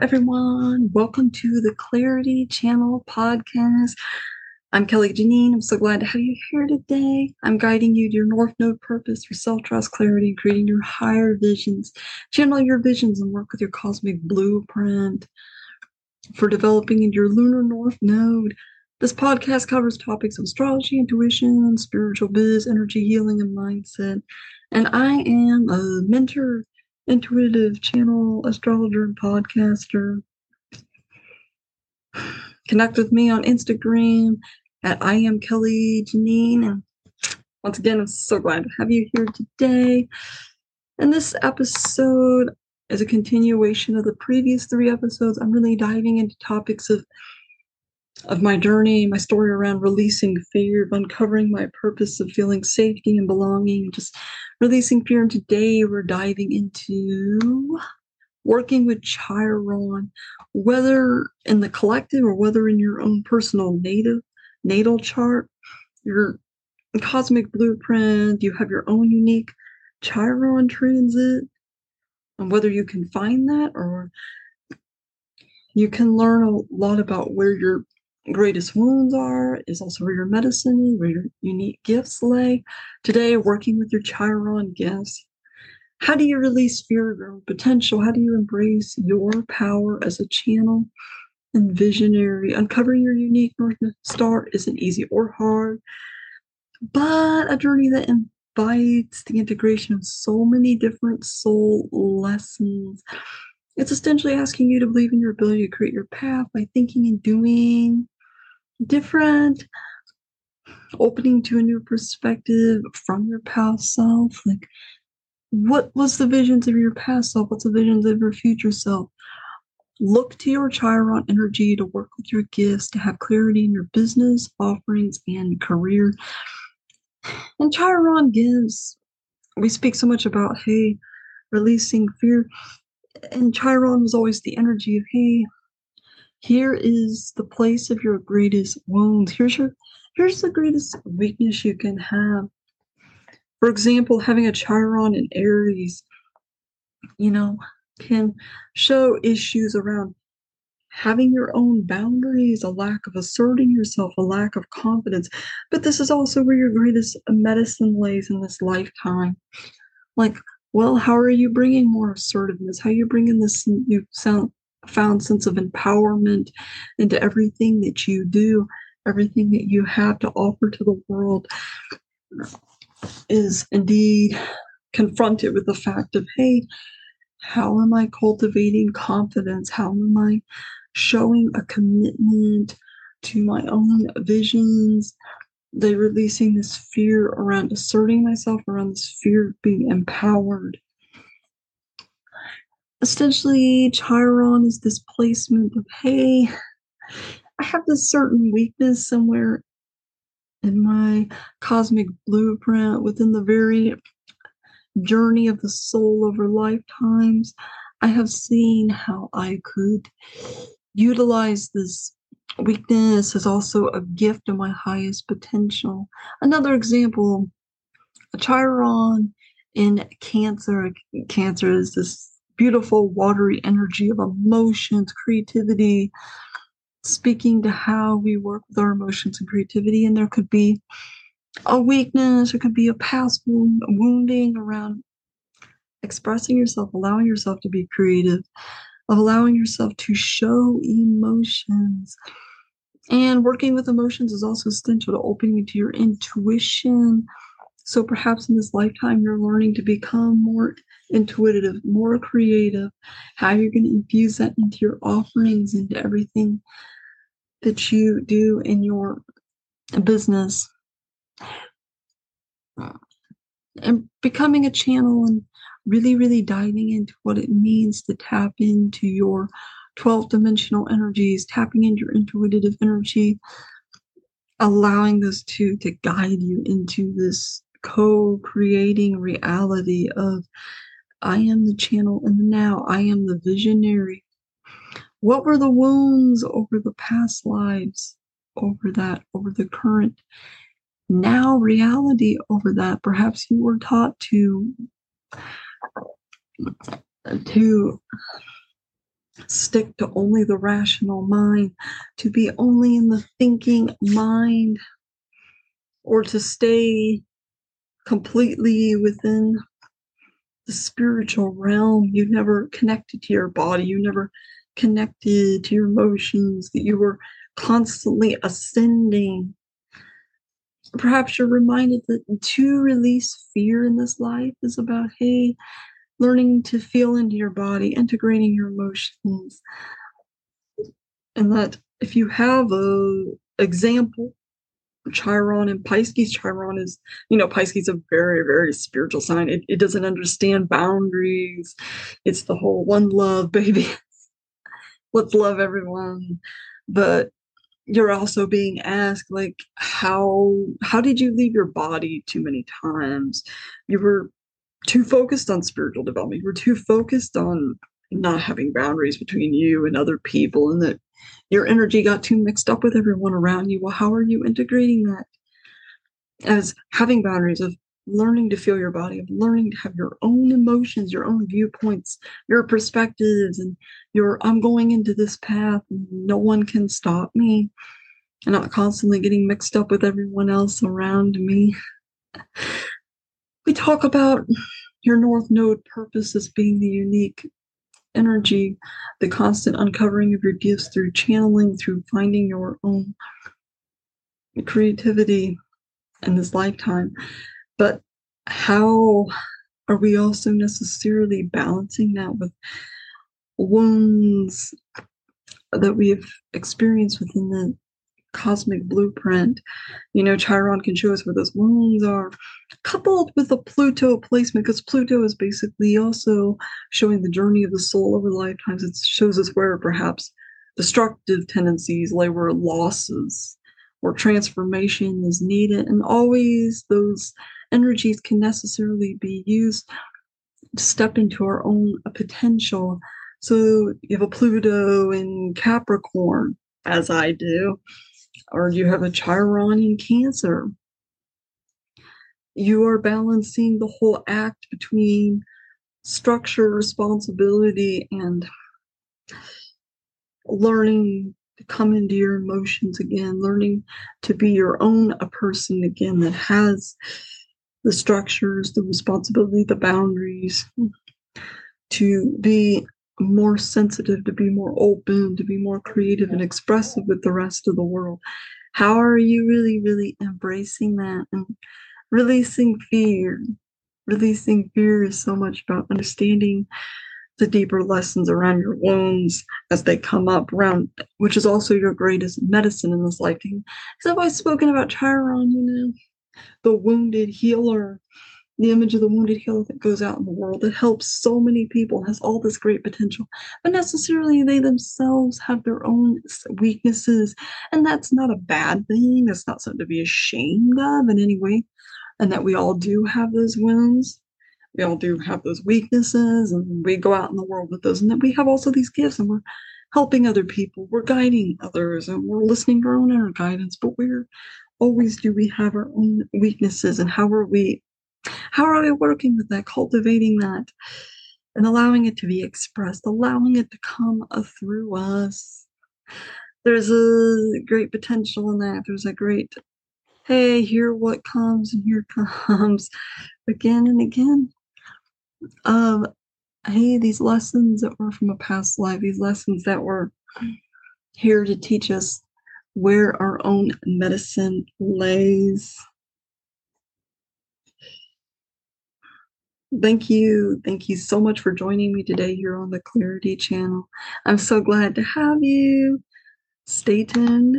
Everyone. Welcome to the Clarity Channel podcast. I'm Kelli Janene. I'm so glad to have you here today. I'm guiding you to your North Node purpose, your self trust, clarity, creating your higher visions. Channel your visions and work with your cosmic blueprint for developing your lunar North Node. This podcast covers topics of astrology, intuition, spiritual biz, energy healing, and mindset. And I am a mentor intuitive channel astrologer and podcaster. Connect with me on Instagram at I am Kelli Janene. And once again, I'm so glad to have you here today. And this episode is a continuation of the previous three episodes. I'm really diving into topics of of my journey, my story around releasing fear, of uncovering my purpose of feeling safety and belonging, just releasing fear. And today we're diving into working with Chiron, whether in the collective or whether in your own personal native natal chart, your cosmic blueprint, you have your own unique Chiron transit, and whether you can find that or you can learn a lot about where your greatest wounds are, is also where your medicine, where your unique gifts lay. Today, working with your Chiron gifts. How do you release fear your potential? How do you embrace your power as a channel and visionary? Uncovering your unique North Star isn't easy or hard, but a journey that invites the integration of so many different soul lessons. It's essentially asking you to believe in your ability to create your path by thinking and doing different opening to a new perspective from your past self like what was the visions of your past self? What's the visions of your future self? Look to your chiron energy to work with your gifts to have clarity in your business offerings and career. And chiron gives we speak so much about hey releasing fear. And chiron was always the energy of hey here is the place of your greatest wounds. Here's your here's the greatest weakness you can have. For example, having a Chiron in Aries, you know, can show issues around having your own boundaries, a lack of asserting yourself, a lack of confidence. But this is also where your greatest medicine lays in this lifetime. Like, well, how are you bringing more assertiveness? How are you bringing this new sound, found sense of empowerment into everything that you do, everything that you have to offer to the world is indeed confronted with the fact of, hey, how am I cultivating confidence? How am I showing a commitment to my own visions? They releasing this fear around asserting myself, around this fear of being empowered essentially chiron is this placement of hey i have this certain weakness somewhere in my cosmic blueprint within the very journey of the soul over lifetimes. I have seen how i could utilize this weakness as also a gift of my highest potential. Another example chiron in cancer cancer is this beautiful, watery energy of emotions, creativity, speaking to how we work with our emotions and creativity. And there could be a weakness, there could be a past wound, wounding around expressing yourself, allowing yourself to be creative, of allowing yourself to show emotions. And working with emotions is also essential to opening to your intuition. So perhaps in this lifetime, you're learning to become more intuitive, more creative, how you're going to infuse that into your offerings, into everything that you do in your business. And becoming a channel and really, really diving into what it means to tap into your 12 dimensional energies, tapping into your intuitive energy, allowing this to to guide you into this co-creating reality of I am the channel in the now. I am the visionary. What were the wounds over the past lives, over that, over the current now reality over that? Perhaps you were taught to to stick to only the rational mind, to be only in the thinking mind, or to stay completely within the spiritual realm. You never connected to your body, you never connected to your emotions, that you were constantly ascending. Perhaps you're reminded that to release fear in this life is about, hey, learning to feel into your body, integrating your emotions. And that if you have a example, Chiron and Pisces, Chiron is, you know, Pisces is a very, very spiritual sign. It, it doesn't understand boundaries. It's the whole one love, baby. Let's love everyone. But you're also being asked like how how did you leave your body too many times you were too focused on spiritual development. You were too focused on not having boundaries between you and other people, and that your energy got too mixed up with everyone around you. Well, how are you integrating that as having boundaries of learning to feel your body, of learning to have your own emotions, your own viewpoints, your perspectives, and your I'm going into this path, no one can stop me, and not constantly getting mixed up with everyone else around me we talk about your North Node purpose as being the unique energy, the constant uncovering of your gifts through channeling, through finding your own creativity in this lifetime. But how are we also necessarily balancing that with wounds that we've experienced within the cosmic blueprint. You know, Chiron can show us where those wounds are, coupled with a Pluto placement, because Pluto is basically also showing the journey of the soul over lifetimes. It shows us where perhaps destructive tendencies lay, where losses or transformation is needed, and always those energies can necessarily be used to step into our own potential. So you have a Pluto in Capricorn, as I do, or you have a Chiron in Cancer. You are balancing the whole act between structure, responsibility, and learning to come into your emotions again, learning to be your own a person again that has the structures, the responsibility, the boundaries, to be more sensitive, to be more open, to be more creative and expressive with the rest of the world. How are you really, really embracing that and releasing fear? Releasing fear is so much about understanding the deeper lessons around your wounds as they come up around, which is also your greatest medicine in this lifetime. Because I've always spoken about Chiron, you know, the wounded healer, the image of the wounded healer that goes out in the world that helps so many people has all this great potential. But necessarily they themselves have their own weaknesses and that's not a bad thing. That's not something to be ashamed of in any way. And that we all do have those wounds. We all do have those weaknesses and we go out in the world with those. And that we have also these gifts and we're helping other people. We're guiding others and we're listening to our own inner guidance. But we're always do we have our own weaknesses and how are we how are we working with that, cultivating that, and allowing it to be expressed, allowing it to come through us? There's a great potential in that. There's a great, hey, here what comes, and here comes again and again. Um, hey, these lessons that were from a past life, these lessons that were here to teach us where our own medicine lays. Thank you. Thank you so much for joining me today here on the Clarity channel. I'm so glad to have you. Stay tuned.